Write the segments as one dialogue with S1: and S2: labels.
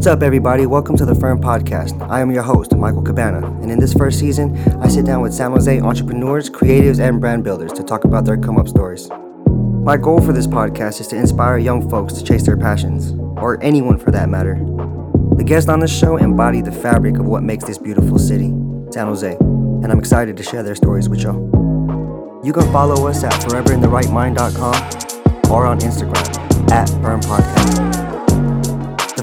S1: What's up, everybody? Welcome to the Firm Podcast. I am your host, Michael Cabana, and in this first season, I sit down with San Jose entrepreneurs, creatives, and brand builders to talk about their come up stories. My goal for this podcast is to inspire young folks to chase their passions, or anyone for that matter. The guests on this show embody the fabric of what makes this beautiful city, San Jose, and I'm excited to share their stories with y'all. You can follow us at foreverintheright.mind.com or on Instagram at Firm Podcast.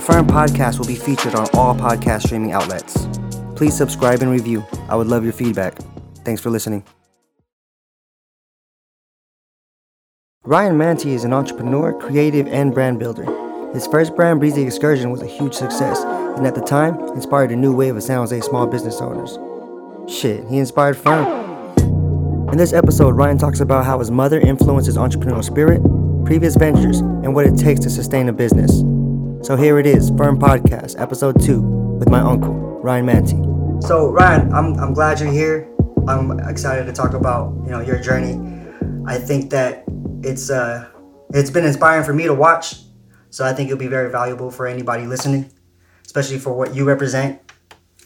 S1: Firm Podcast will be featured on all podcast streaming outlets. Please subscribe and review. I would love your feedback. Thanks for listening. Ryan Mante is an entrepreneur, creative, and brand builder. His first brand, Breezy Excursion, was a huge success, and at the time, inspired a new wave of San Jose small business owners. Shit, he inspired Firm. In this episode, Ryan talks about how his mother influenced his entrepreneurial spirit, previous ventures, and what it takes to sustain a business. So here it is, Firm Podcast, episode two, with my uncle, Ryan Mante. So Ryan, I'm, I'm glad you're here. I'm excited to talk about you know your journey. I think that it's uh it's been inspiring for me to watch. So I think it'll be very valuable for anybody listening, especially for what you represent,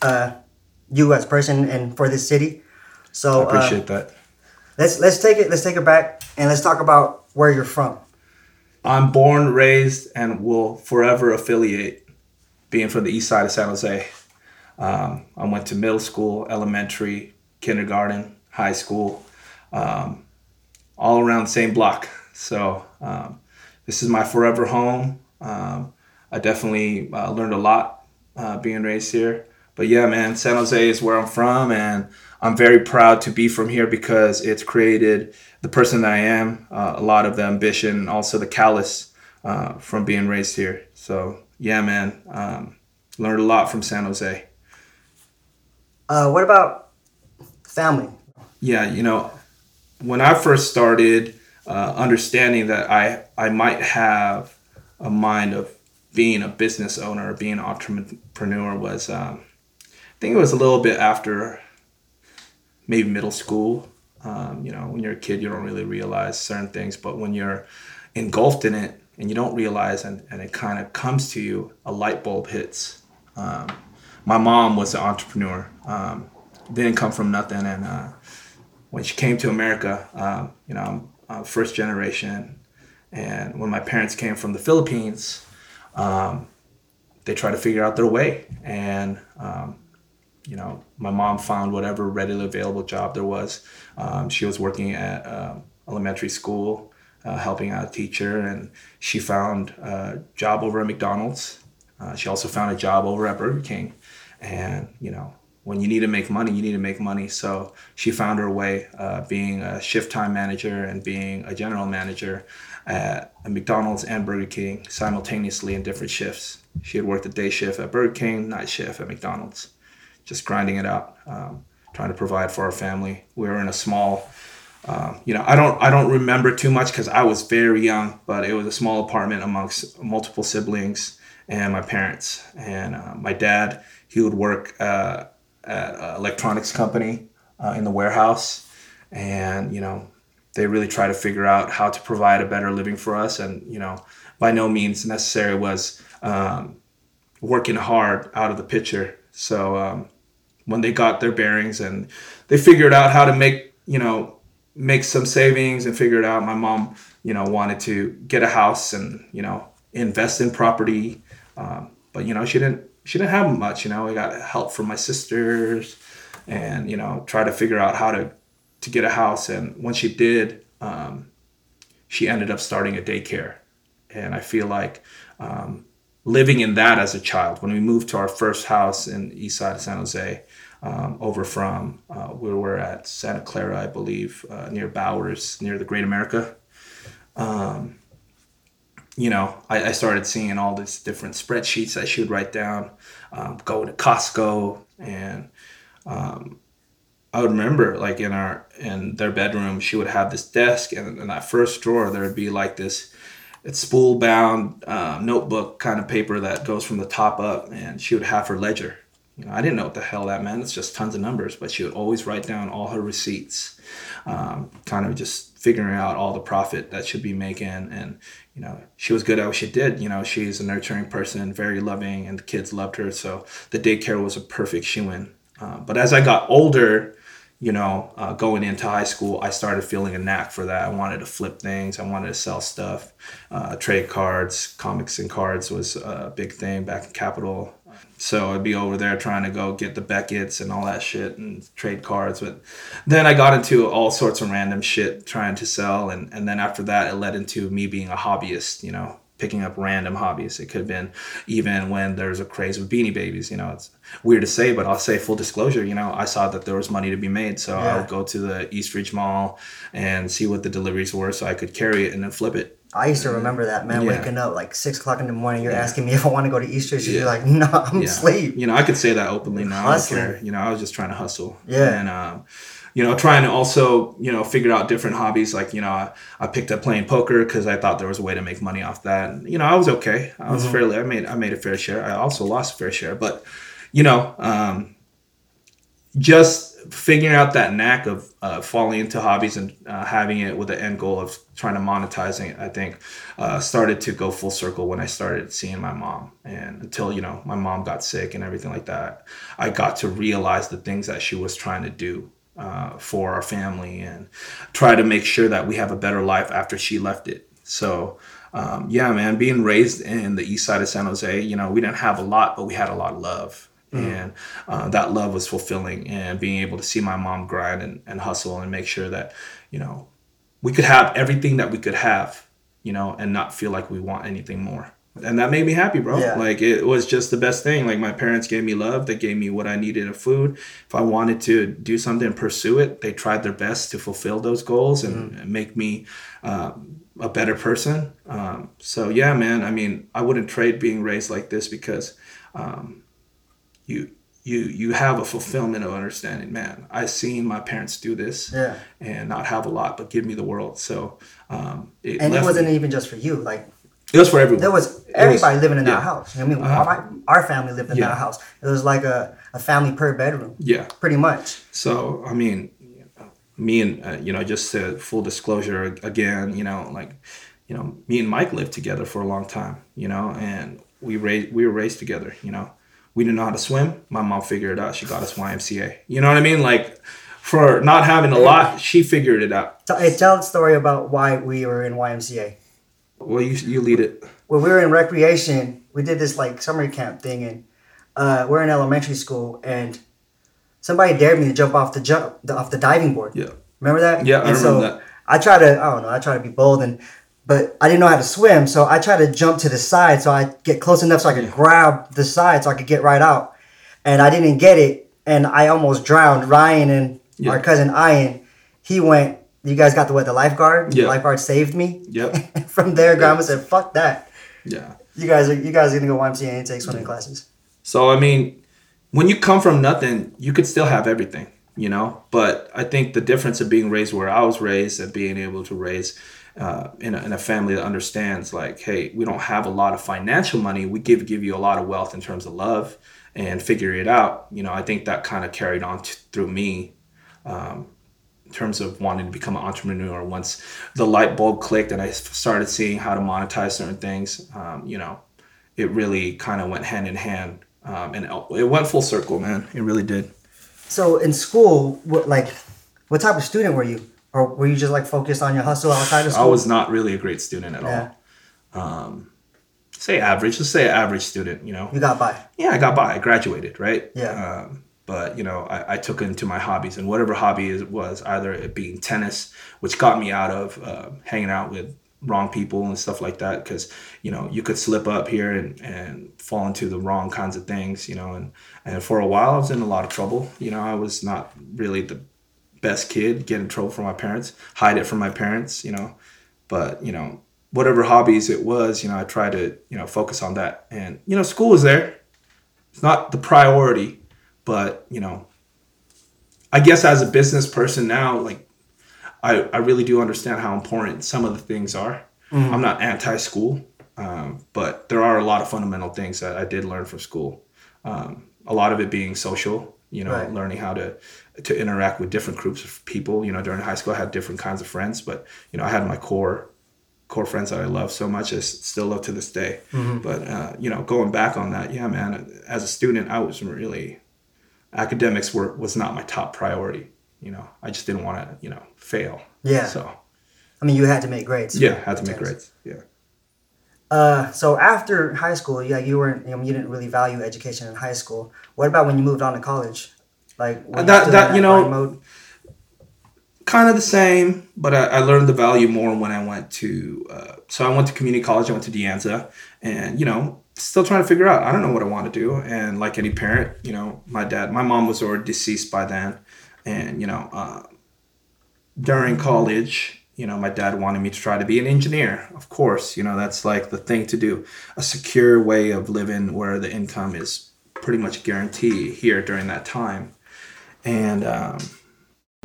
S1: uh, you as person and for this city. So
S2: I appreciate uh, that.
S1: Let's let's take it let's take it back and let's talk about where you're from.
S2: I'm born, raised, and will forever affiliate being from the east side of San Jose. Um, I went to middle school, elementary, kindergarten, high school, um, all around the same block. So um, this is my forever home. Um, I definitely uh, learned a lot uh, being raised here. But yeah, man, San Jose is where I'm from, and I'm very proud to be from here because it's created the person that I am, uh, a lot of the ambition, also the callous uh, from being raised here. So yeah, man, um, learned a lot from San Jose.
S1: Uh, what about family?
S2: Yeah, you know, when I first started uh, understanding that I I might have a mind of being a business owner, being an entrepreneur was, um, I think it was a little bit after maybe middle school. Um, you know, when you're a kid, you don't really realize certain things, but when you're engulfed in it and you don't realize and, and it kind of comes to you, a light bulb hits. Um, my mom was an entrepreneur, um, didn't come from nothing. And uh, when she came to America, um, you know, I'm first generation. And when my parents came from the Philippines, um, they tried to figure out their way. And um, you know, my mom found whatever readily available job there was. Um, she was working at uh, elementary school, uh, helping out a teacher, and she found a job over at McDonald's. Uh, she also found a job over at Burger King, and you know, when you need to make money, you need to make money. So she found her way, uh, being a shift time manager and being a general manager at McDonald's and Burger King simultaneously in different shifts. She had worked a day shift at Burger King, night shift at McDonald's just grinding it out, um, trying to provide for our family. We were in a small, um, you know, I don't I don't remember too much because I was very young, but it was a small apartment amongst multiple siblings and my parents. And uh, my dad, he would work uh, at an electronics company uh, in the warehouse, and you know, they really try to figure out how to provide a better living for us. And you know, by no means necessary was um, working hard out of the picture so um, when they got their bearings and they figured out how to make you know make some savings and figured out my mom you know wanted to get a house and you know invest in property, um, but you know she didn't she didn't have much. You know I got help from my sisters and you know try to figure out how to to get a house and when she did um, she ended up starting a daycare and i feel like um, living in that as a child. When we moved to our first house in east side of San Jose, um, over from uh, we're at Santa Clara, I believe, uh, near Bowers, near the Great America. Um, you know, I, I, started seeing all these different spreadsheets that she would write down, um, go to Costco, and um, I would remember like in our in their bedroom, she would have this desk, and in that first drawer there would be like this it's spool bound uh, notebook kind of paper that goes from the top up and she would have her ledger you know i didn't know what the hell that meant. It's just tons of numbers but she would always write down all her receipts um, kind of just figuring out all the profit that she'd be making. And you know she was good at what she did. You know she's a nurturing person very loving and the kids loved her. So the daycare was a perfect shoe-in uh, but as i got older you know uh, going into high school i started feeling a knack for that. I wanted to flip things. I wanted to sell stuff. Uh, trade cards comics and cards was a big thing back in capital so I'd be over there trying to go get the Beckett's and all that shit and trade cards. But then I got into all sorts of random shit trying to sell. And, and then after that, it led into me being a hobbyist, you know, picking up random hobbies. It could have been even when there's a craze with beanie babies, you know, it's weird to say, but I'll say full disclosure, you know, I saw that there was money to be made. So yeah. I would go to the Eastridge Mall and see what the deliveries were so I could carry it and then flip it
S1: I used to remember that man yeah. waking up like six o'clock in the morning. You're yeah. asking me if I want to go to Easter. Yeah. You're like, no, I'm asleep.
S2: You know, I could say that openly now. Hustling. I don't care. You know, I was just trying to hustle. Yeah. And um, you know, trying to also you know figure out different hobbies. Like you know, I, I picked up playing poker because I thought there was a way to make money off that. And, you know, I was okay. I was mm-hmm. fairly. I made I made a fair share. I also lost a fair share, but you know, um, just figuring out that knack of uh, falling into hobbies and uh, having it with the end goal of trying to monetizing it, I think uh, started to go full circle when I started seeing my mom. And until, you know, my mom got sick and everything like that, I got to realize the things that she was trying to do uh, for our family and try to make sure that we have a better life after she left it. So, um, yeah, man, being raised in the east side of San Jose, you know, we didn't have a lot, but we had a lot of love Mm-hmm. And uh, that love was fulfilling, and being able to see my mom grind and, and hustle and make sure that, you know, we could have everything that we could have, you know, and not feel like we want anything more. And that made me happy, bro. Yeah. Like it was just the best thing. Like my parents gave me love. They gave me what I needed of food. If I wanted to do something and pursue it, they tried their best to fulfill those goals and, mm-hmm. make me um, a better person. Um, so yeah, man. I mean, I wouldn't trade being raised like this because um, you you you have a fulfillment of understanding man i seen my parents do this yeah. and not have a lot but give me the world so um
S1: it and it wasn't me. even just for you like
S2: it was for everyone
S1: there was everybody was, living in yeah. that house i mean uh-huh. our, our, family lived in yeah. that house it was like a, a family per bedroom yeah pretty much
S2: so i mean me and uh, you know just full disclosure again you know like you know me and mike lived together for a long time you know and we raised we were raised together you know we didn't know how to swim. My mom figured it out. She got us YMCA. You know what I mean? Like for not having a lot, she figured it out.
S1: Hey, tell the story about why we were in YMCA.
S2: Well, you you lead it.
S1: When we were in recreation, we did this like summer camp thing, and uh, we're in elementary school, and somebody dared me to jump off the jump the, off the diving board. Yeah. Remember that?
S2: Yeah, and I remember so that.
S1: I try to I don't know I try to be bold and but I didn't know how to swim, so I tried to jump to the side so I get close enough so I could yeah. grab the side so I could get right out. And I didn't get it, and I almost drowned. Ryan and yeah. our cousin Ian, he went. You guys got the what? The lifeguard. Yeah. The lifeguard saved me. Yep. From there, Grandma said, "Fuck that." Yeah. You guys are you guys are gonna go YMCA and take swimming classes.
S2: So I mean, when you come from nothing, you could still have everything, you know. But I think the difference of being raised where I was raised and being able to raise uh, in, a, in a family that understands like hey we don't have a lot of financial money we give give you a lot of wealth in terms of love and figure it out. You know i think that kind of carried on t- through me um, in terms of wanting to become an entrepreneur once the light bulb clicked and i started seeing how to monetize certain things um, you know it really kind of went hand in hand um, and it went full circle man. It really did.
S1: So in school what like what type of student were you or were you just like focused on your hustle outside of school?
S2: I was not really a great student at yeah. all. Um, say average. Let's say average student. You know.
S1: You got by.
S2: Yeah, I got by. I graduated, right? Yeah. Um, but you know, I, I, took into my hobbies, and whatever hobby it was, either it being tennis, which got me out of uh, hanging out with wrong people and stuff like that because you know you could slip up here and, and fall into the wrong kinds of things you know and and for a while i was in a lot of trouble you know i was not really the best kid, get in trouble from my parents, hide it from my parents, you know. But, you know, whatever hobbies it was, you know, I try to, you know, focus on that. And, you know, school is there. It's not the priority, but, you know, I guess as a business person now, like, I, I really do understand how important some of the things are. Mm-hmm. I'm not anti school, um, but there are a lot of fundamental things that I did learn from school. Um, a lot of it being social You know,
S1: Right.
S2: learning how to to interact with different groups of people. You know, during high school, I had different kinds of friends, but you know, I had my core core friends that I love so much. I still love to this day. But uh, you know, going back on that, yeah, man. As a student, I was really academics were was not my top priority. You know, I just didn't want to you know fail.
S1: Yeah.
S2: So
S1: I mean, you had to make grades.
S2: yeah, had to make grades. Yeah.
S1: Uh, so after high school, yeah, you weren't, you, know, you didn't really value education in high school. What about when you moved on to college? Like you
S2: That- that, you know,
S1: mode?
S2: kind of the same, but I, I learned the value more when I went to. Uh, so I went to community college. I went to De Anza, and you know, still trying to figure out. I don't know what I want to do, and like any parent, you know, my dad, my mom was already deceased by then, and you know, uh, during college. You know, my dad wanted me to try to be an engineer. Of course, you know that's like the thing to do. A secure way of living where the income is pretty much guaranteed here during that time, and um,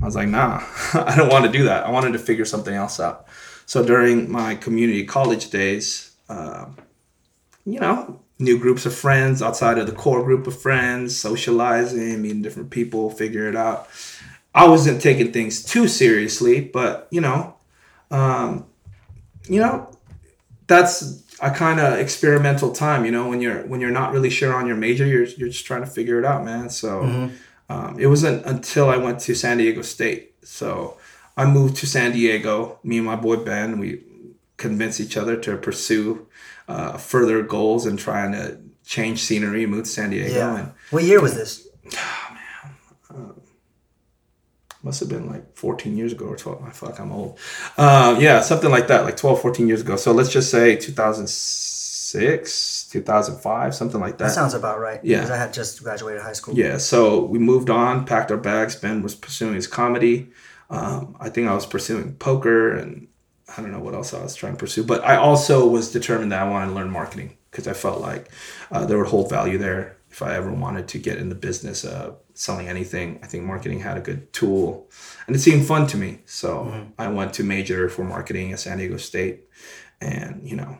S2: I was like, nah, I don't want to do that. I wanted to figure something else out. So during my community college days, um, you know, new groups of friends outside of the core group of friends, socializing, meeting different people, figure it out. I wasn't taking things too seriously, but you know, um, you know, that's a kind of experimental time. You know, when you're when you're not really sure on your major, you're you're just trying to figure it out, man. So. Um, it wasn't until I went to San Diego State. So I moved to San Diego. Me and my boy Ben, we convinced each other to pursue uh, further goals and trying to change scenery, move to San Diego.
S1: Yeah.
S2: And
S1: What year was this?
S2: must have been like 14 years ago or 12. I fuck, I'm old. Uh, yeah, something like that, like 12, 14 years ago. So let's just say 2006, 2005, something like
S1: that. That sounds about right.
S2: Yeah.
S1: Because I had just graduated high school.
S2: Yeah, so we moved on, packed our bags. Ben was pursuing his comedy. Um, I think I was pursuing poker, and I don't know what else I was trying to pursue. But I also was determined that I wanted to learn marketing because I felt like uh, there would hold value there if I ever wanted to get in the business of selling anything. I think marketing had a good tool, and it seemed fun to me. So I went to major for marketing at San Diego State, and you know,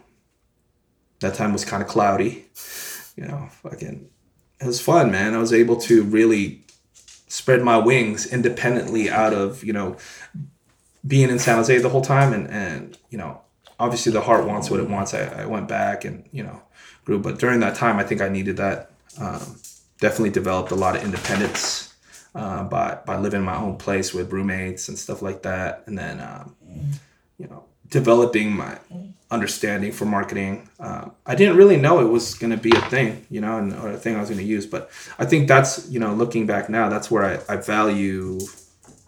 S2: that time was kind of cloudy. You know, fucking it was fun, man. I was able to really spread my wings independently out of, you know, being in San Jose the whole time and, and you know, obviously the heart wants what it wants. I, I went back and, you know, grew. But during that time, I think I needed that. Um, definitely developed a lot of independence uh, by, by living in my own place with roommates and stuff like that. And then, um, you know, developing my understanding for marketing. Um, I didn't really know it was going to be a thing, you know, and or a thing I was going to use. But I think that's, you know, looking back now, that's where I, I value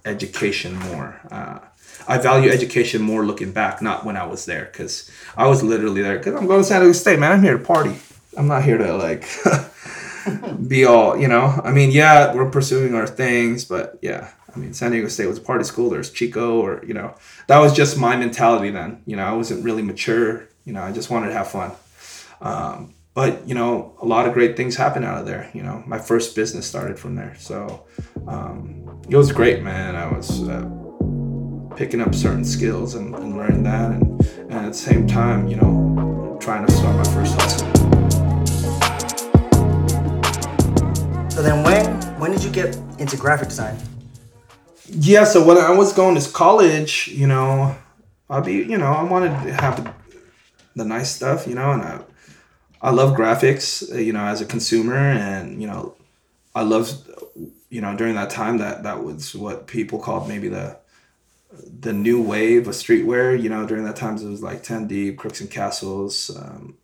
S2: education more. Uh, I value education more looking back, not when I was there, because I was literally there. Because I'm going to San Diego State, man. I'm here to party. I'm not here to like be all, you know. I mean, yeah, we're pursuing our things, but yeah, I mean, San Diego State was a party school. There's Chico, or you know, that was just my mentality then. You know, I wasn't really mature. You know, I just wanted to have fun. Um, but you know, a lot of great things happened out of there. You know, my first business started from there, so um, it was great, man. I was uh, picking up certain skills and, and learning that, and, and at the same time, you know, trying to start
S1: you get into graphic design?
S2: Yeah, so when I was going to college, you know, I'll be, you know, I wanted to have the, nice stuff, you know, and I, I love graphics, uh, you know, as a consumer, and you know, I love, you know, during that time that that was what people called maybe the the new wave of streetwear. You know, during that time it was like Ten Deep, Crooks and Castles, um,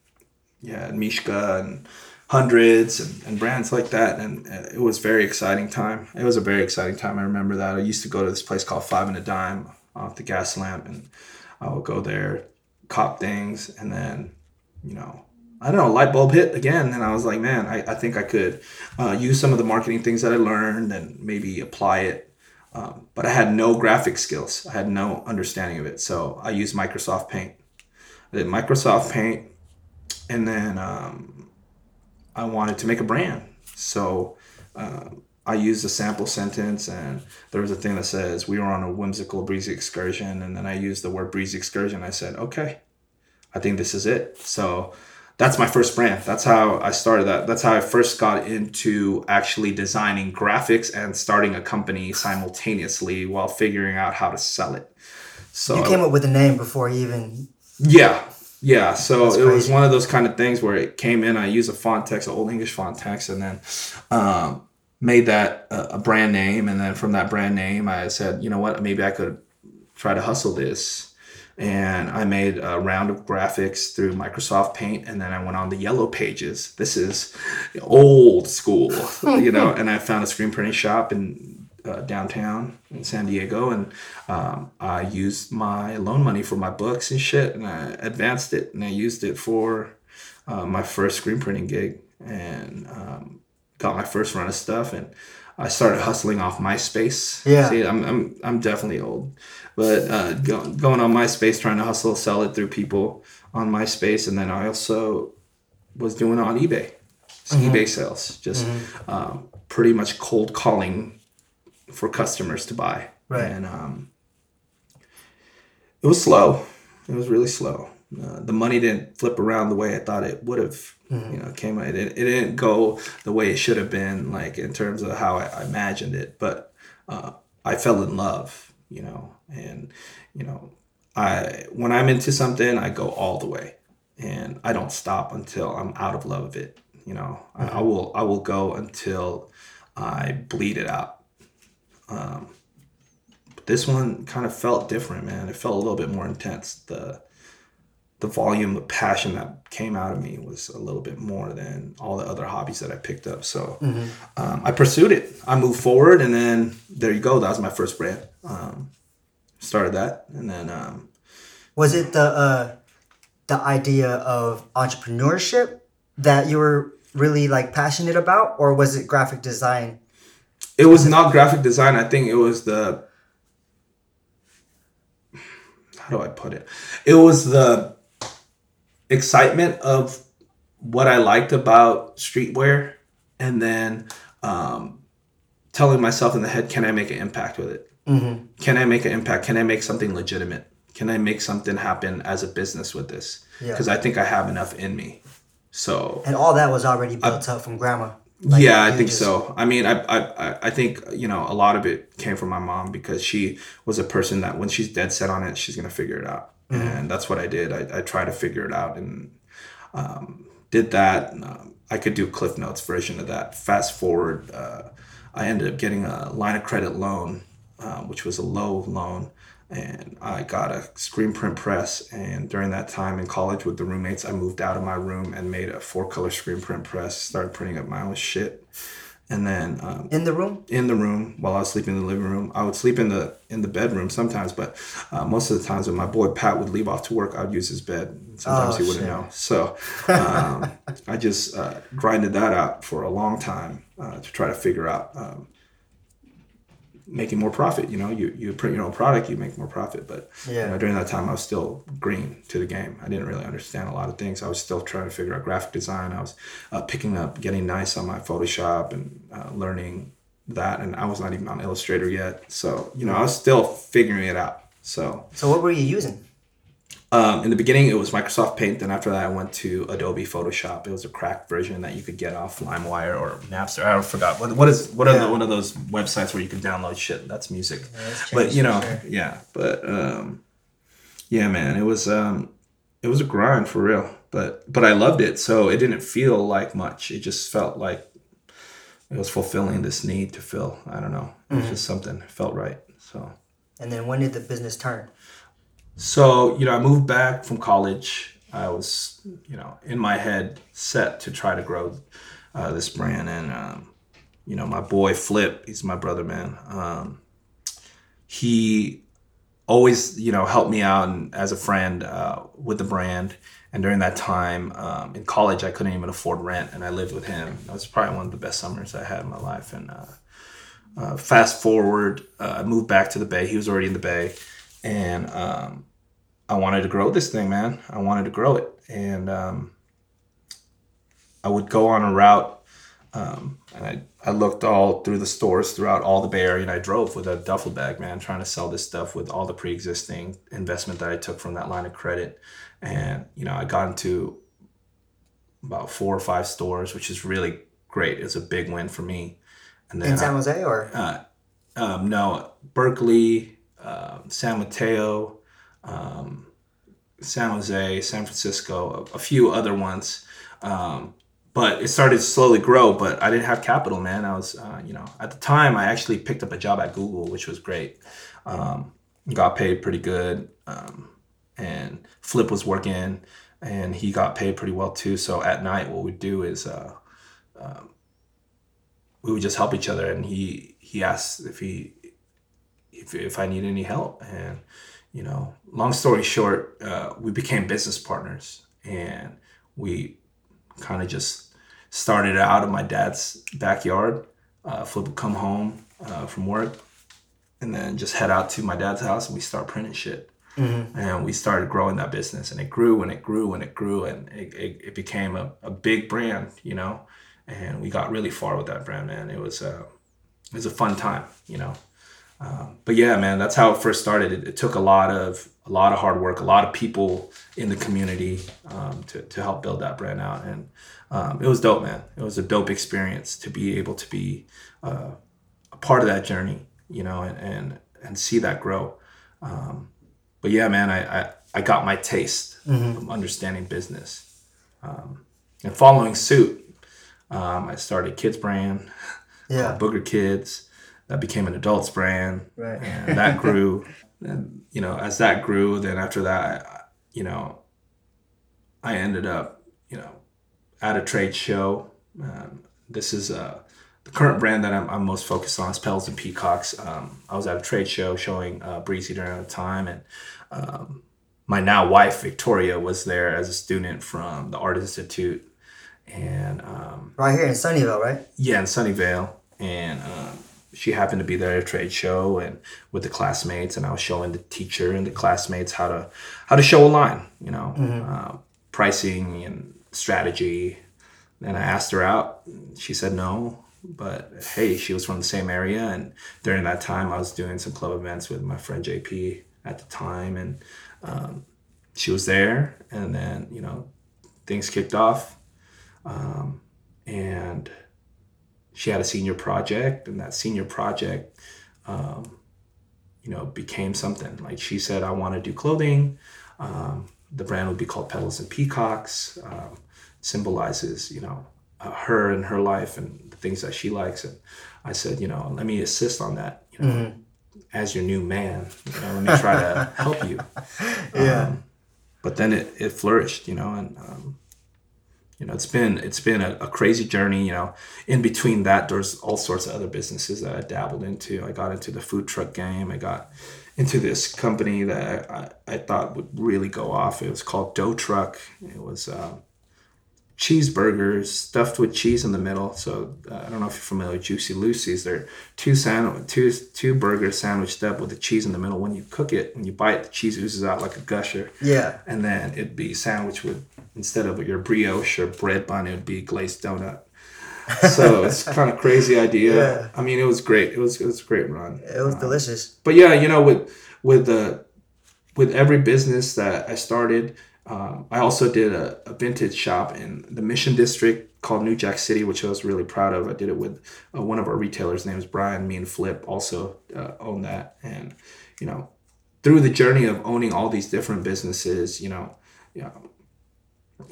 S2: yeah, Mishka and hundreds and, and brands like that. And uh, it was very exciting time. It was a very exciting time. I remember that. I used to go to this place called five and a dime off the Gaslamp and i would go there cop things and then you know i don't know light bulb hit again and i was like man i, I think i could uh, use some of the marketing things that i learned and maybe apply it. Um, but i had no graphic skills. I had no understanding of it. So i used microsoft paint. I did microsoft paint and then um, I wanted to make a brand. So uh, I used a sample sentence, and there was a thing that says we were on a whimsical breezy excursion, and then I used the word breezy excursion. I said, okay, I think this is it. So that's my first brand. That's how I started that. That's how I first got into actually designing graphics and starting a company simultaneously while figuring out how to sell it.
S1: So you came up with a name before even.
S2: Yeah, yeah. So it was one of those kind of things where it came in. I used a font text, an old English font text, and then um, made that a, a brand name. And then from that brand name, I said, you know what, maybe I could try to hustle this and I made a round of graphics through Microsoft Paint, and then I went on the yellow pages. This is old school, you know. and I found a screen printing shop in uh, downtown in San Diego, and um, I used my loan money for my books and shit, and I advanced it, and I used it for uh, my first screen printing gig, and um, got my first run of stuff, and I started hustling off MySpace.
S1: Yeah,
S2: See, I'm I'm I'm definitely old but uh, go, going on MySpace, trying to hustle, sell it through people on MySpace, and then I also was doing it on eBay, mm-hmm. eBay sales, just mm-hmm. um, pretty much cold calling for customers to buy,
S1: right.
S2: and um, it was slow. It was really slow. Uh, the money didn't flip around the way I thought it would have. Mm-hmm. You know, came it, it didn't go the way it should have been, like in terms of how I, I imagined it. But uh, I fell in love you know, and you know, I when I'm into something, I go all the way, and I don't stop until I'm out of love of it. You know, mm-hmm. I, I, mm-hmm. will I will go until I bleed it out. Um, but this one kind of felt different, man. It felt a little bit more intense. The the volume of passion that came out of me was a little bit more than all the other hobbies that I picked up. So mm-hmm. um, I pursued it. I moved forward, and then there you go. That was my first brand. Um, started that, and then um,
S1: was it the uh, the idea of entrepreneurship that you were really like passionate about, or was it graphic design?
S2: It was not graphic design. I think it was the how do I put it? It was the excitement of what I liked about streetwear, and then um, telling myself in the head, can I make an impact with it? Mm-hmm. Can I make an impact? Can I make something legitimate? Can I make something happen as a business with this? Because yeah. I think I have enough in me. So
S1: and all that was already built I, up from grandma.
S2: Like yeah, I think just... so. I mean, I, I I think you know a lot of it came from my mom because she was a person that when she's dead set on it, she's gonna figure it out mm-hmm. and that's what I did. I, I tried to figure it out and um, did that. Um, I could do Cliff Notes version of that. Fast forward, uh, I ended up getting a line of credit loan, uh, which was a low loan, and I got a screen print press. And during that time in college with the roommates, I moved out of my room and made a four color screen print press. Started printing up my own shit and then um,
S1: in the room
S2: in the room while i was sleeping in the living room i would sleep in the in the bedroom sometimes but uh, most of the times when my boy pat would leave off to work i'd use his bed sometimes oh, he wouldn't shit. know so um, i just uh, grinded that out for a long time uh, to try to figure out um, making more profit. You know, you, you print your own product, you make more profit. But yeah. You know, during that time, I was still green to the game. I didn't really understand a lot of things. I was still trying to figure out graphic design. I was uh, picking up, getting nice on my Photoshop and uh, learning that. And I was not even on Illustrator yet. So, you know, I was still figuring it out. So,
S1: so what were you using?
S2: Um, in the beginning, it was Microsoft Paint. Then after that, I went to Adobe Photoshop. It was a cracked version that you could get off LimeWire or Napster. I forgot what what is what are the, one of those websites where you can download shit. That's music. Yeah, but you know, sure. yeah. But um, yeah, man, it was um, it was a grind for real. But but I loved it, so it didn't feel like much. It just felt like it was fulfilling this need to fill. I don't know. It was mm-hmm. just something felt right. So.
S1: And then when did the business turn?
S2: So, you know, I moved back from college. I was, you know, in my head set to try to grow uh, this brand. And, um, you know, my boy Flip, he's my brother, man. Um, he always, you know, helped me out and, as a friend uh, with the brand. And during that time um, in college, I couldn't even afford rent, and I lived with him. That was probably one of the best summers I had in my life. And uh, uh fast forward, uh, I moved back to the Bay. He was already in the Bay and um, I wanted to grow this thing, man. I wanted to grow it, and um, I would go on a route, um, and I I looked all through the stores throughout all the Bay Area, and I drove with a duffel bag, man, trying to sell this stuff with all the pre-existing investment that I took from that line of credit, and you know I got into about four or five stores, which is really great. It's a big win for me.
S1: And then in San Jose or
S2: uh, um, no Berkeley, uh, San Mateo, um, San Jose, San Francisco, a, a few other ones. Um, but it started to slowly grow. But I didn't have capital, man. I was, uh, you know, at the time I actually picked up a job at Google, which was great. Um, got paid pretty good, um, and Flip was working, and he got paid pretty well too. So at night, what we'd do is uh, um, we would just help each other, and he he asked if he if, if I need any help, and you know, long story short, uh, we became business partners, and we kind of just started out in my dad's backyard. Uh, Flip would come home uh, from work and then just head out to my dad's house and we start printing shit. Mm-hmm. And we started growing that business and it grew and it grew and it grew and it, it, it, became a, a big brand, you know. And we got really far with that brand, man. It was, uh, it was a fun time, you know. Um, but yeah, man, that's how it first started. It, it, took a lot of a lot of hard work, a lot of people in the community um, to, to help build that brand out, and um, it was dope, man. It was a dope experience to be able to be uh, a part of that journey, you know, and and, and see that grow. Um, but yeah, man, I, I, I got my taste mm-hmm. of understanding business, um, and following suit. Um, I started Kids Brand,
S1: yeah,
S2: Booger Kids that became an adults brand
S1: right.
S2: and that grew and you know as that grew then after that you know i ended up you know at a trade show um, this is uh, the current brand that I'm, I'm, most focused on is Petals and Peacocks. Um, I was at a trade show showing uh, Breezy during the time, and um, my now wife Victoria was there as a student from the Art Institute, and um,
S1: right here in Sunnyvale, right?
S2: Yeah, in Sunnyvale, and um, she happened to be there at a trade show and with the classmates and i was showing the teacher and the classmates how to how to show a line you know mm-hmm. uh, pricing and strategy. And i asked her out she said no but hey she was from the same area. And during that time i was doing some club events with my friend jp at the time and um, she was there. And then you know things kicked off um, and she had a senior project, and that senior project, um, you know, became something. Like she said, I want to do clothing. Um, the brand would be called Petals and Peacocks. Um, symbolizes, you know, uh, her and her life and the things that she likes. And I said, you know, let me assist on that. You know, mm-hmm. as your new man, you know, let me try to help you.
S1: Yeah. Um,
S2: but then it, it flourished, you know, and um, you know it's been it's been a, a, crazy journey you know. In between that there's all sorts of other businesses that i dabbled into. I got into the food truck game. I got into this company that i, I thought would really go off. It was called dough truck. It was um, cheeseburgers stuffed with cheese in the middle. So uh, I don't know if you're familiar with Juicy Lucy's. They're two sandwich, two two burgers sandwiched up with the cheese in the middle. When you cook it, when you bite, the cheese oozes out like a gusher.
S1: Yeah.
S2: And then it'd be sandwiched with instead of your brioche or bread bun, it would be glazed donut. so it's kind of crazy idea. Yeah. I mean, it was great. It was it was a great run.
S1: It was um, delicious.
S2: But yeah, you know, with with the with every business that I started um, I also did a, a, vintage shop in the Mission District called New Jack City, which I was really proud of. I did it with uh, one of our retailers, named Brian. Me and Flip also uh, own that, and you know, through the journey of owning all these different businesses, you know, you know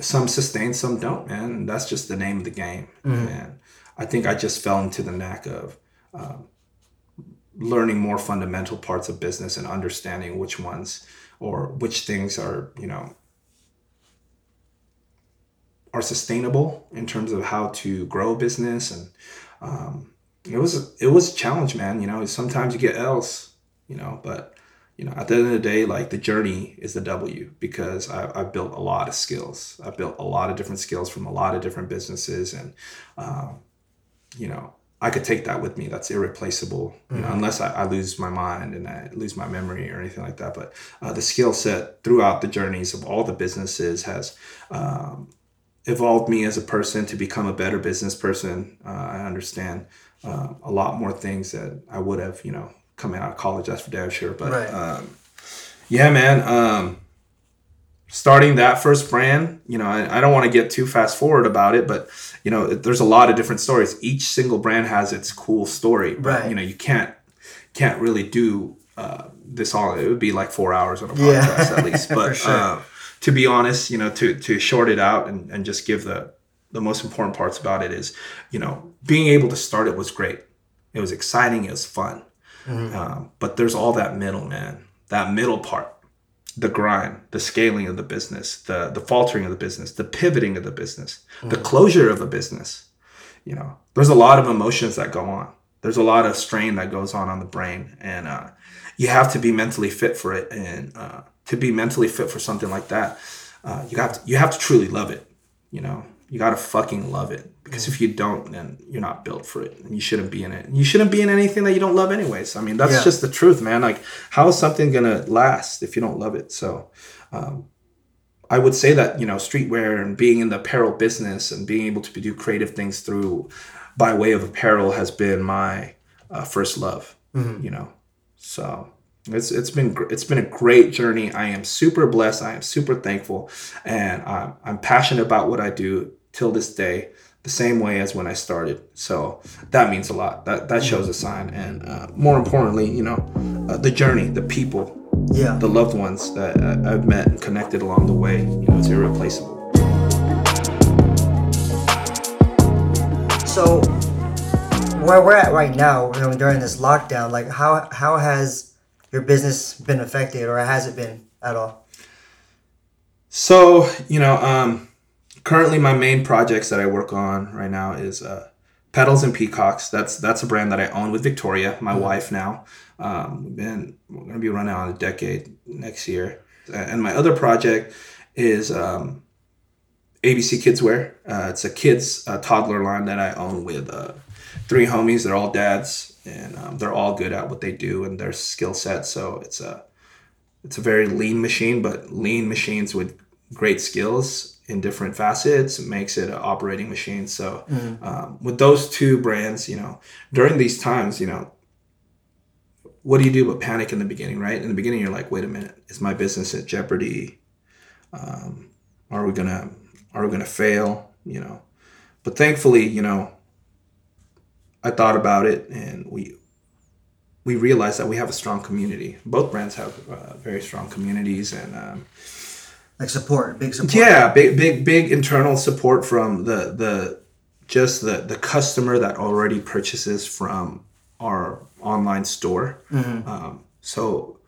S2: some sustain, some don't, man. And that's just the name of the game. Mm-hmm. And I think I just fell into the knack of um, learning more fundamental parts of business and understanding which ones or which things are, you know, are sustainable in terms of how to grow a business. And um, it was it was a challenge man. You know sometimes you get else you know but you know at the end of the day like the journey is the w because I, i've built a lot of skills. I've built a lot of different skills from a lot of different businesses. And um, you know i could take that with me. That's irreplaceable you know, mm-hmm. unless I, I, lose my mind and i lose my memory or anything like that. But uh, the skill set throughout the journeys of all the businesses has um, evolved me as a person to become a better business person. Uh, I understand uh, a lot more things that I would have, you know, coming out of college. That's for damn sure. But right. um, yeah, man. Um, starting that first brand, you know, I, I don't want to get too fast forward about it, but you know, there's a lot of different stories. Each single brand has its cool story, but
S1: Right.
S2: you know, you can't can't really do uh, this all. It would be like four hours on a
S1: Yeah.
S2: podcast at least. But
S1: sure.
S2: uh, to be honest, you know, to to short it out and, and just give the the most important parts about it is, you know, being able to start it was great. It was exciting. It was fun. Um, but there's all that middle, man. That middle part, the grind, the scaling of the business, the the faltering of the business, the pivoting of the business, the closure of a business. You know, there's a lot of emotions that go on. There's a lot of strain that goes on on the brain, and uh, you have to be mentally fit for it. And uh, to be mentally fit for something like that, uh, you have to you have to truly love it. You know, you gotta fucking love it because if you don't, then you're not built for it, and you shouldn't be in it. And you shouldn't be in anything that you don't love, anyways. I mean, that's
S1: Yeah.
S2: just the truth, man. Like, how is something gonna last if you don't love it? So, um, I would say that you know, streetwear and being in the apparel business and being able to do creative things through by way of apparel has been my uh, first love. You know, so it's it's been it's been a great journey. I am super blessed. I am super thankful, and I'm I'm passionate about what I do till this day, the same way as when I started. So that means a lot. That that shows a sign, and uh, more importantly, you know, uh, the journey, the people,
S1: Yeah.
S2: the loved ones that uh, I've met and connected along the way. You know, it's irreplaceable.
S1: So where we're at right now, you know, during this lockdown, like how how has your business been affected, or has it been at all?
S2: So, you know, um, currently my main projects that I work on right now is uh, Petals and Peacocks. That's that's a brand that I own with Victoria, my wife now. Um, we've been we're gonna be running on a decade next year. And my other project is um, ABC Kids Wear. Uh, it's a kids uh, toddler line that I own with uh, three homies. They're all dads, and um, they're all good at what they do and their skill set. So it's a it's a very lean machine, but lean machines with great skills in different facets makes it an operating machine. So um, with those two brands, you know, during these times, you know, what do you do but panic in the beginning, right? In the beginning, you're like, wait a minute, is my business at jeopardy? Um, are we gonna are we gonna fail? You know, but thankfully, you know, I thought about it and we we realized that we have a strong community. Both brands have uh, very strong communities, and um,
S1: Like support, big support.
S2: yeah, big, big, big internal support from the the just the the customer that already purchases from our online store. Um, so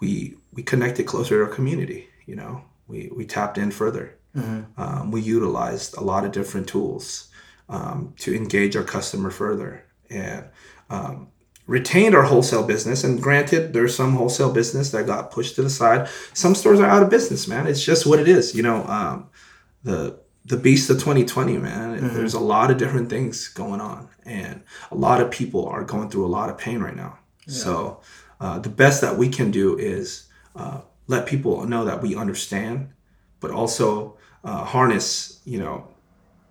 S2: we we connected closer to our community. You know, we we tapped in further. Um, we utilized a lot of different tools um, to engage our customer further and um, retained our wholesale business. And granted, there's some wholesale business that got pushed to the side. Some stores are out of business, man. It's just what it is. You know, um, the the beast of 2020, man. There's a lot of different things going on, and a lot of people are going through a lot of pain right now. So uh, the best that we can do is uh, let people know that we understand, but also uh, harness, you know,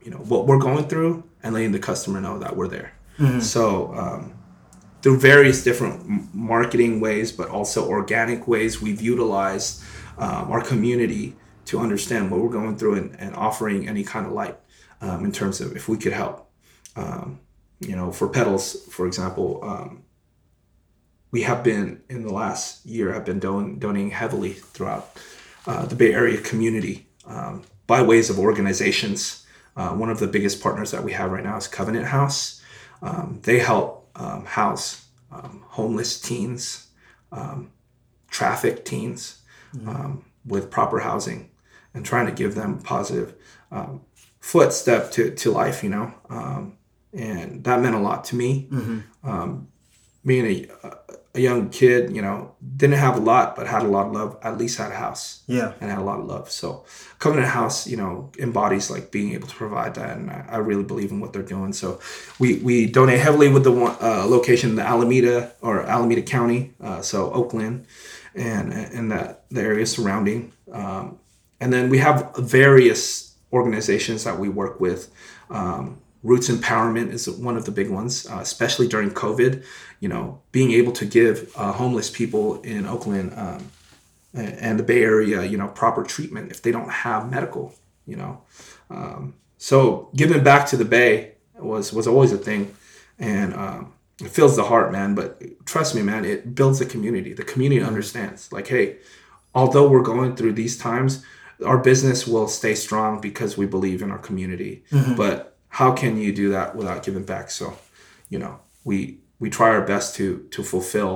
S2: you know what we're going through, and letting the customer know that we're there. So um, through various different marketing ways, but also organic ways, we've utilized um, our community to understand what we're going through and, and offering any kind of light um, in terms of if we could help. Um, you know, for Petals, for example, um, we have been in the last year have been don- donating heavily throughout uh, the Bay Area community um, by ways of organizations. Uh, one of the biggest partners that we have right now is Covenant House. Um, they help um, house um, homeless teens, um, trafficked teens um, with proper housing and trying to give them positive um, footstep to, to life, you know. Um, and that meant a lot to me. Um, being a, a young kid, you know, didn't have a lot, but had a lot of love, at least had a house
S1: Yeah.
S2: and had a lot of love. So coming Covenant House, you know, embodies like being able to provide that, and I, I really believe in what they're doing. So we we donate heavily with the one uh, location in the Alameda or Alameda County, uh, so Oakland, and and that the area surrounding, um, and then we have various organizations that we work with. Um, Roots Empowerment is one of the big ones, uh, especially during COVID. You know, being able to give uh, homeless people in Oakland um, and the Bay Area, you know, proper treatment if they don't have medical, you know. Um, so giving back to the Bay was was always a thing, and um, it fills the heart, man. But trust me, man, it builds the community. The community understands, like, hey, although we're going through these times, our business will stay strong because we believe in our community. Mm-hmm. But how can you do that without giving back? So, you know, we we try our best to to fulfill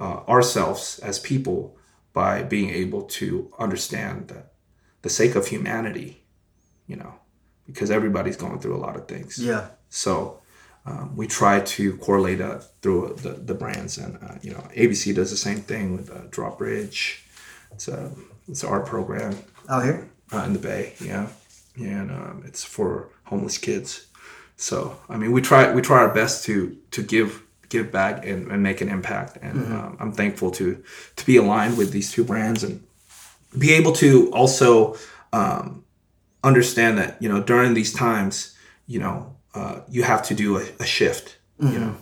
S2: uh, ourselves as people by being able to understand the, the sake of humanity, you know, because everybody's going through a lot of things.
S1: Yeah.
S2: So um, we try to correlate that through the, the brands, and uh, you know, ABC does the same thing with uh, Drawbridge. It's a it's an art program
S1: out here
S2: uh, in the Bay, yeah, and um, it's for homeless kids. So I mean, we try we try our best to to give give back and, and make an impact. And mm-hmm. um, I'm thankful to to be aligned with these two brands and be able to also um, understand that you know during these times, you know, uh, you have to do a, a shift. Mm-hmm. You know,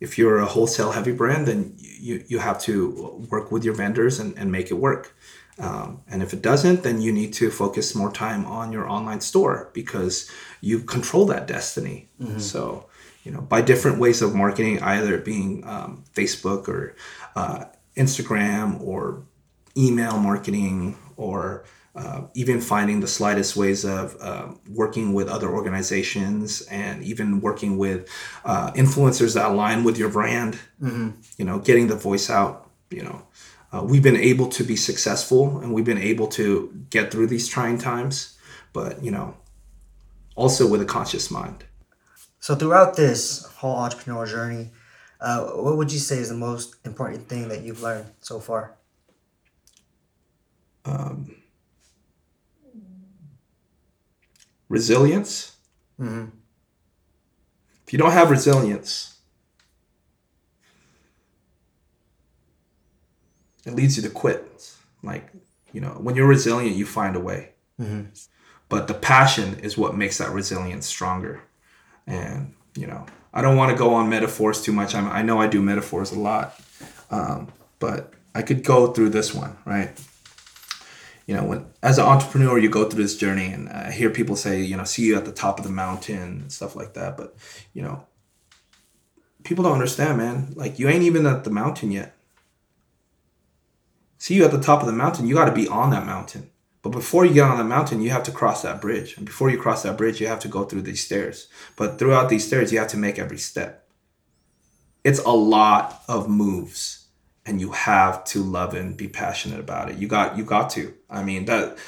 S2: if you're a wholesale heavy brand, then you you have to work with your vendors and, and make it work. Um, and if it doesn't, then you need to focus more time on your online store because you control that destiny. Mm-hmm. So you know, by different ways of marketing, either being um, Facebook or uh, Instagram or email marketing or uh, even finding the slightest ways of uh, working with other organizations and even working with uh, influencers that align with your brand, mm-hmm. you know, getting the voice out, you know. Uh, we've been able to be successful and we've been able to get through these trying times, but, you know, also with a conscious mind.
S1: So throughout this whole entrepreneurial journey, uh, what would you say is the most important thing that you've learned so far? Um,
S2: resilience. Mm-hmm. If you don't have resilience, it leads you to quit. Like, you know, when you're resilient, you find a way. Mm-hmm. But the passion is what makes that resilience stronger and you know i don't want to go on metaphors too much. I'm, i know i do metaphors a lot um, but i could go through this one right? You know when as an entrepreneur you go through this journey and i hear people say you know see you at the top of the mountain and stuff like that but you know people don't understand man. Like you ain't even at the mountain yet. See you at the top of the mountain you got to be on that mountain but before you get on the mountain, you have to cross that bridge. And before you cross that bridge, you have to go through these stairs. But throughout these stairs, you have to make every step. It's a lot of moves and you have to love and be passionate about it. You got you got to. I mean, that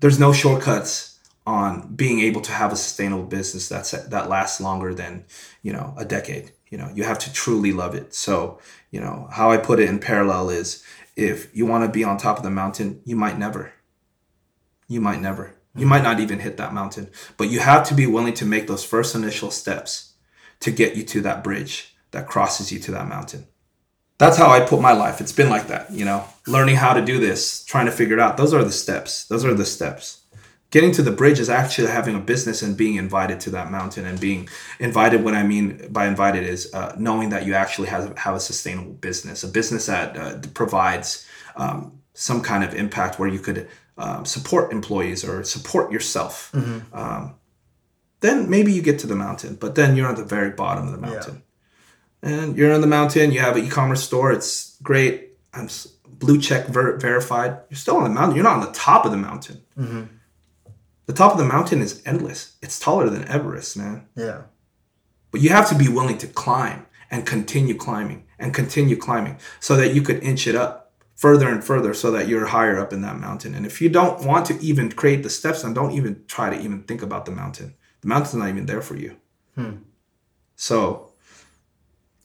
S2: there's no shortcuts on being able to have a sustainable business that's that lasts longer than, you know, a decade. You know, you have to truly love it. So, you know, how I put it in parallel is if you want to be on top of the mountain, you might never you might never. You might not even hit that mountain, but you have to be willing to make those first initial steps to get you to that bridge that crosses you to that mountain. That's how I put my life. It's been like that, you know, learning how to do this, trying to figure it out. Those are the steps. Those are the steps. Getting to the bridge is actually having a business and being invited to that mountain and being invited. What I mean by invited is uh, knowing that you actually have, have a sustainable business, a business that uh, provides um, some kind of impact where you could um, support employees or support yourself, mm-hmm. um, then maybe you get to the mountain. But then you're at the very bottom of the mountain, yeah. and you're on the mountain. You have an e-commerce store. It's great. I'm blue check ver- verified. You're still on the mountain. You're not on the top of the mountain. Mm-hmm. The top of the mountain is endless. It's taller than Everest, man.
S1: Yeah.
S2: But you have to be willing to climb and continue climbing and continue climbing so that you could inch it up further and further so that you're higher up in that mountain. And if you don't want to even create the steps, then don't even try to even think about the mountain. The mountain's not even there for you. Hmm. So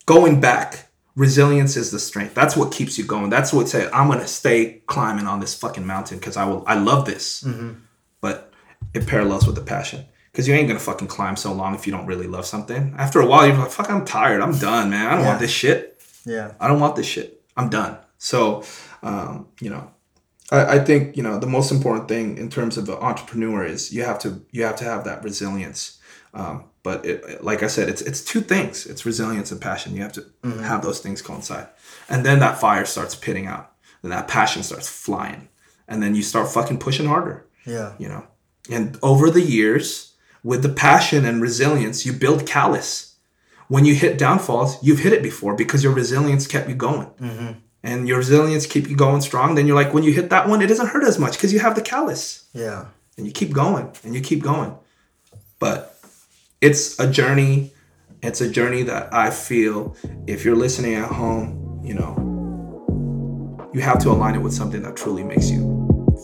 S2: going back, resilience is the strength. That's what keeps you going. That's what say I'm gonna stay climbing on this fucking mountain because I will. I love this. Mm-hmm. But it parallels with the passion. Because you ain't gonna fucking climb so long if you don't really love something. After a while, you're like, "Fuck, I'm tired. I'm done, man. I don't yeah. want this shit.
S1: Yeah,
S2: I don't want this shit. I'm done." So, um, you know, I, I think you know the most important thing in terms of an entrepreneur is you have to you have to have that resilience. Um, but it, like I said, it's it's two things. It's resilience and passion. You have to mm-hmm. have those things coincide, and then that fire starts pitting out. and that passion starts flying. And then you start fucking pushing harder.
S1: Yeah.
S2: You know. And over the years, with the passion and resilience, you build callous. When you hit downfalls, you've hit it before because your resilience kept you going.
S1: Mm-hmm.
S2: And your resilience keep you going strong. Then you're like, when you hit that one, it doesn't hurt as much because you have the callus
S1: Yeah.
S2: and you keep going and you keep going. But it's a journey. It's a journey that I feel if you're listening at home, you know, you have to align it with something that truly makes you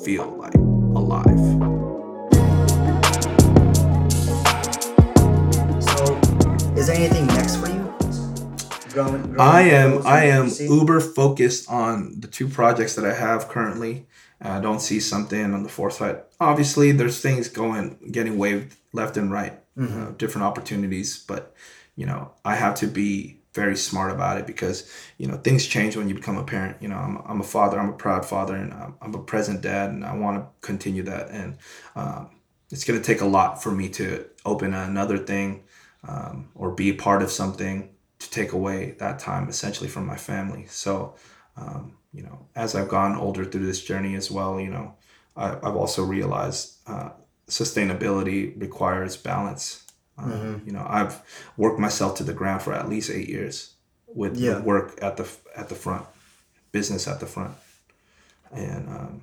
S2: feel like alive.
S1: So, is there anything next for you? Growing, growing
S2: I am I am uber focused on the two projects that I have currently. I don't see something on the foresight. Obviously, there's things going getting waved left and right, uh, different opportunities. But you know, I have to be very smart about it because you know things change when you become a parent. You know, I'm, I'm a father. I'm a proud father, and I'm, I'm a present dad, and I want to continue that. And um, it's going to take a lot for me to open another thing um, or be a part of something to take away that time essentially from my family. So, um, you know, as I've gone older through this journey as well, you know, I, I've also realized uh, sustainability requires balance. Uh, You know, I've worked myself to the ground for at least eight years with,
S1: Yeah.
S2: with work at the at the front, business at the front, and um,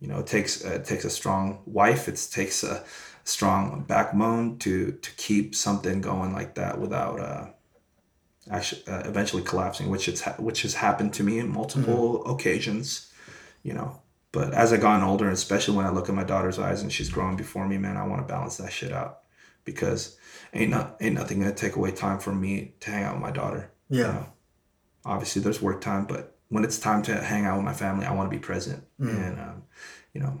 S2: you know, it takes uh, it takes a strong wife. It takes a strong backbone to to keep something going like that without uh, actually uh, eventually collapsing, which it's ha- which has happened to me in multiple occasions. You know, but as I gotten older, and especially when I look at my daughter's eyes and she's growing before me, man, I want to balance that shit out because ain't not ain't nothing gonna take away time from me to hang out with my daughter. you
S1: Yeah.
S2: know. Obviously, there's work time, but when it's time to hang out with my family, I want to be present. And um, you know,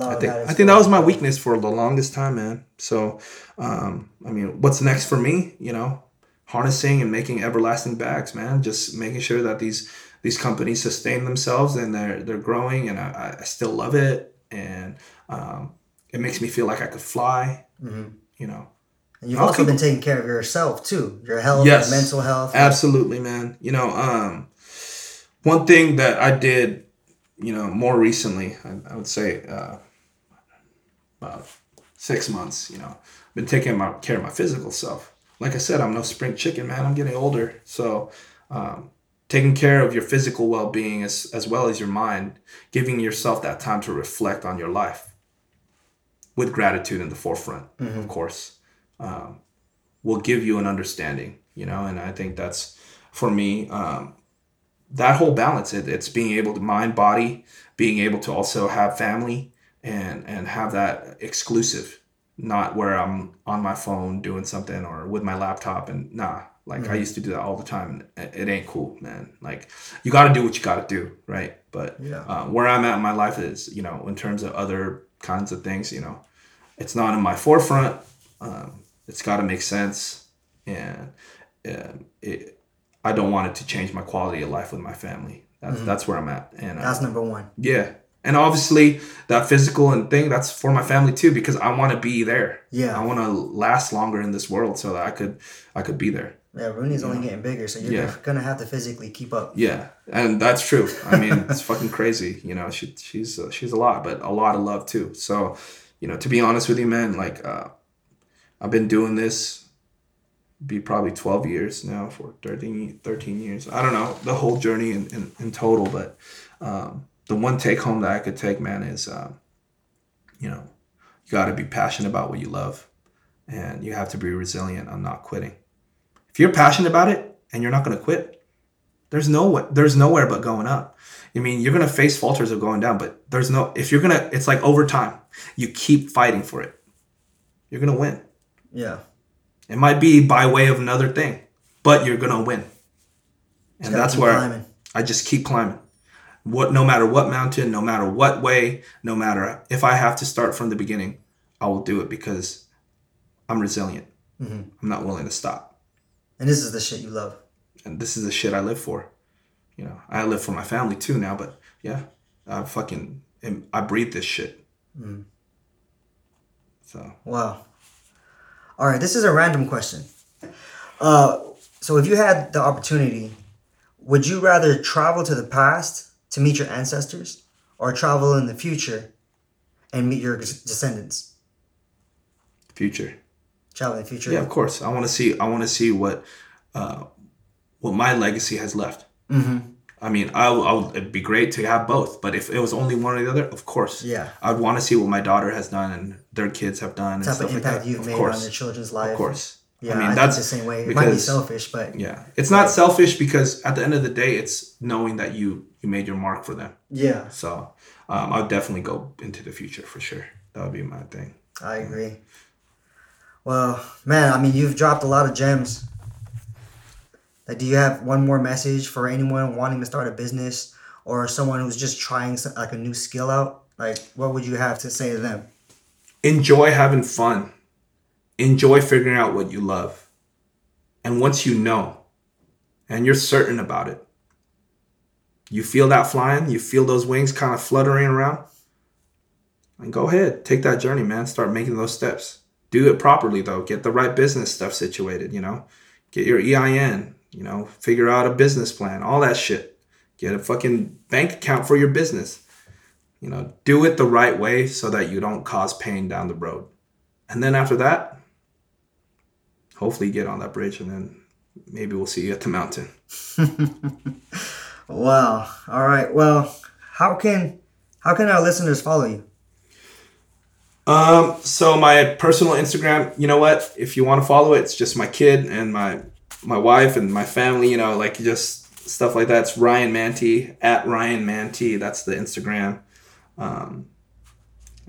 S2: I think I think that was my weakness for the longest time, man. So, um, I mean, what's next for me? You know, harnessing and making everlasting bags, man. Just making sure that these these companies sustain themselves and they're they're growing, and I, I still love it, and um, it makes me feel like I could fly.
S1: Mhm.
S2: You know,
S1: And you've
S2: I'll
S1: also
S2: keep-
S1: been taking care of yourself too. Your health,
S2: Yes.
S1: your mental health.
S2: Absolutely, man. You know, um, one thing that I did, you know, more recently, I, I would say uh, about six months, you know, I've been taking my, care of my physical self. Like I said, I'm no spring chicken, man. I'm getting older. So, um, taking care of your physical well being as, as well as your mind, giving yourself that time to reflect on your life with gratitude in the forefront, of course, um, will give you an understanding, you know, and I think that's for me, um, that whole balance, it, it's being able to mind, body, being able to also have family and, and have that exclusive, not where I'm on my phone doing something or with my laptop and nah, like I used to do that all the time. And it, ain't cool, man. Like you got to do what you got to do. Right. But
S1: Yeah.
S2: uh, where I'm at in my life is, you know, in terms of other kinds of things, you know, it's not in my forefront. Um, it's got to make sense, and um, it, I don't want it to change my quality of life with my family. That's that's where I'm at, and uh,
S1: That's number one.
S2: yeah, and obviously that physical and thing that's for my family too because I want to be there.
S1: Yeah.
S2: I want to last longer in this world so that I could I could be there.
S1: Yeah, Rooney's only getting bigger, so you're
S2: Yeah.
S1: gonna have to physically keep up.
S2: Yeah, and that's true. I mean, it's fucking crazy. You know, she she's uh, she's a lot, but a lot of love too. So, you know, to be honest with you, man, like uh, I've been doing this be probably 12 years now for 13, 13 years. I don't know the whole journey in, in, in total, but um, the one take home that I could take, man, is um, you know, you got to be passionate about what you love, and you have to be resilient on not quitting. If you're passionate about it and you're not going to quit, there's no there's nowhere but going up. I mean, you're gonna face falters of going down, but there's no if you're gonna it's like over time. You keep fighting for it. You're gonna win.
S1: Yeah.
S2: It might be by way of another thing, but you're gonna win. And that's where
S1: climbing.
S2: I just keep climbing. What no matter what mountain, no matter what way, no matter if I have to start from the beginning, I will do it because I'm resilient.
S1: Mhm.
S2: I'm not willing to stop.
S1: And this is the shit you love.
S2: and this is the shit I live for. You know, I live for my family too now, but yeah, I fucking I breathe this shit. So
S1: Wow. All right, this is a random question. Uh, so if you had the opportunity, would you rather travel to the past to meet your ancestors or travel in the future and meet your descendants?
S2: Future.
S1: Travel in the future.
S2: Yeah, of course. I want to see. I want to see what, uh, what my legacy has left.
S1: Mm-hmm.
S2: I mean, I, I it'd be great to have both, but if it was only one or the other, of course.
S1: Yeah.
S2: I'd want to see what my daughter has done and their kids have done.
S1: Type of impact like you've
S2: of
S1: made
S2: course.
S1: on their children's.
S2: Of course.
S1: Yeah, I mean I that's the same way. It because, might be selfish, but
S2: yeah, it's not selfish because at the end of the day, it's knowing that you you made your mark for them.
S1: Yeah.
S2: So um, I'll definitely go into the future for sure. That would be my thing.
S1: I agree. Well, man, I mean, you've dropped a lot of gems. Like, do you have one more message for anyone wanting to start a business or someone who's just trying some, like a new skill out? Like, what would you have to say to them?
S2: Enjoy having fun enjoy figuring out what you love. And once you know and you're certain about it, you feel that flying, you feel those wings kind of fluttering around, and go ahead, take that journey, man. Start making those steps. Do it properly, though. Get the right business stuff situated, you know? Get your EIN, you know? Figure out a business plan, all that shit. Get a fucking bank account for your business. You know, do it the right way so that you don't cause pain down the road. And then after that, hopefully get on that bridge and then maybe we'll see you at the mountain.
S1: wow. All right. Well, how can how can our listeners follow you?
S2: Um, so my personal Instagram, you know what? If you want to follow it, it's just my kid and my my wife and my family, you know, like just stuff like that. It's Ryan Mante at Ryan Mante. That's the Instagram. Um,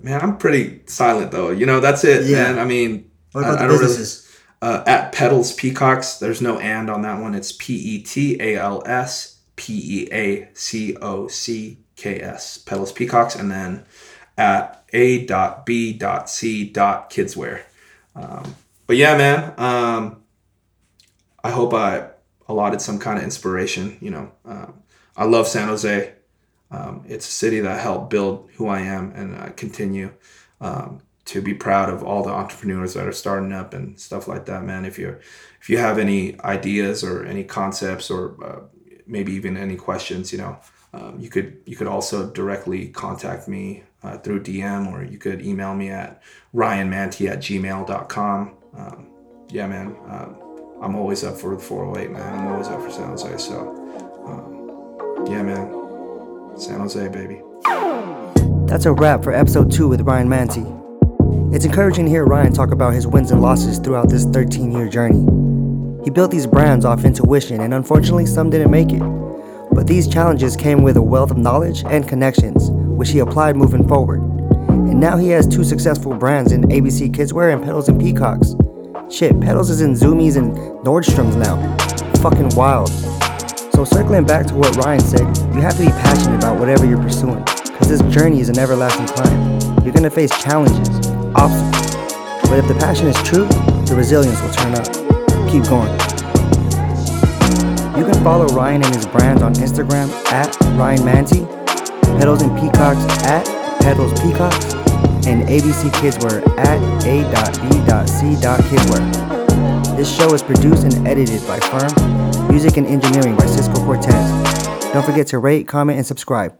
S2: man, I'm pretty silent though. You know, that's it, yeah. man. I mean,
S1: what about I, the businesses?
S2: Uh, at Petals Peacocks, there's no and on that one. It's P E T A L S P E A C O C K S. Petals Peacocks, and then at A dot B dot C dot Kidswear. Um, but yeah, man, um, I hope I allotted some kind of inspiration. You know, um, I love San Jose. Um, it's a city that helped build who I am and I continue. Um, to be proud of all the entrepreneurs that are starting up and stuff like that, man. If you're if you have any ideas or any concepts or uh, maybe even any questions, you know, um, you could you could also directly contact me uh, through DM or you could email me at ryanmante at gmail.com. Um, yeah, man. Um, I'm always up for the 408, man. I'm always up for San Jose. So, um, yeah, man. San Jose, baby.
S1: That's a wrap for episode two with Ryan Mante. It's encouraging to hear Ryan talk about his wins and losses throughout this 13 year journey. He built these brands off intuition, and unfortunately, some didn't make it. But these challenges came with a wealth of knowledge and connections, which he applied moving forward. And now he has two successful brands in ABC Kidswear and Petals and Peacocks. Shit, Petals is in Zumiez and Nordstrom's now. Fucking wild. So, circling back to what Ryan said, you have to be passionate about whatever you're pursuing, because this journey is an everlasting climb. You're gonna face challenges, obstacles. But if the passion is true, the resilience will turn up. Keep going. You can follow Ryan and his brand on Instagram at Ryan Mante, Petals and Peacocks at Petals Peacocks, and ABC Kidswear at a.b.c.kidswear. This show is produced and edited by Firm, music and engineering by Cisco Cortez. Don't forget to rate, comment, and subscribe.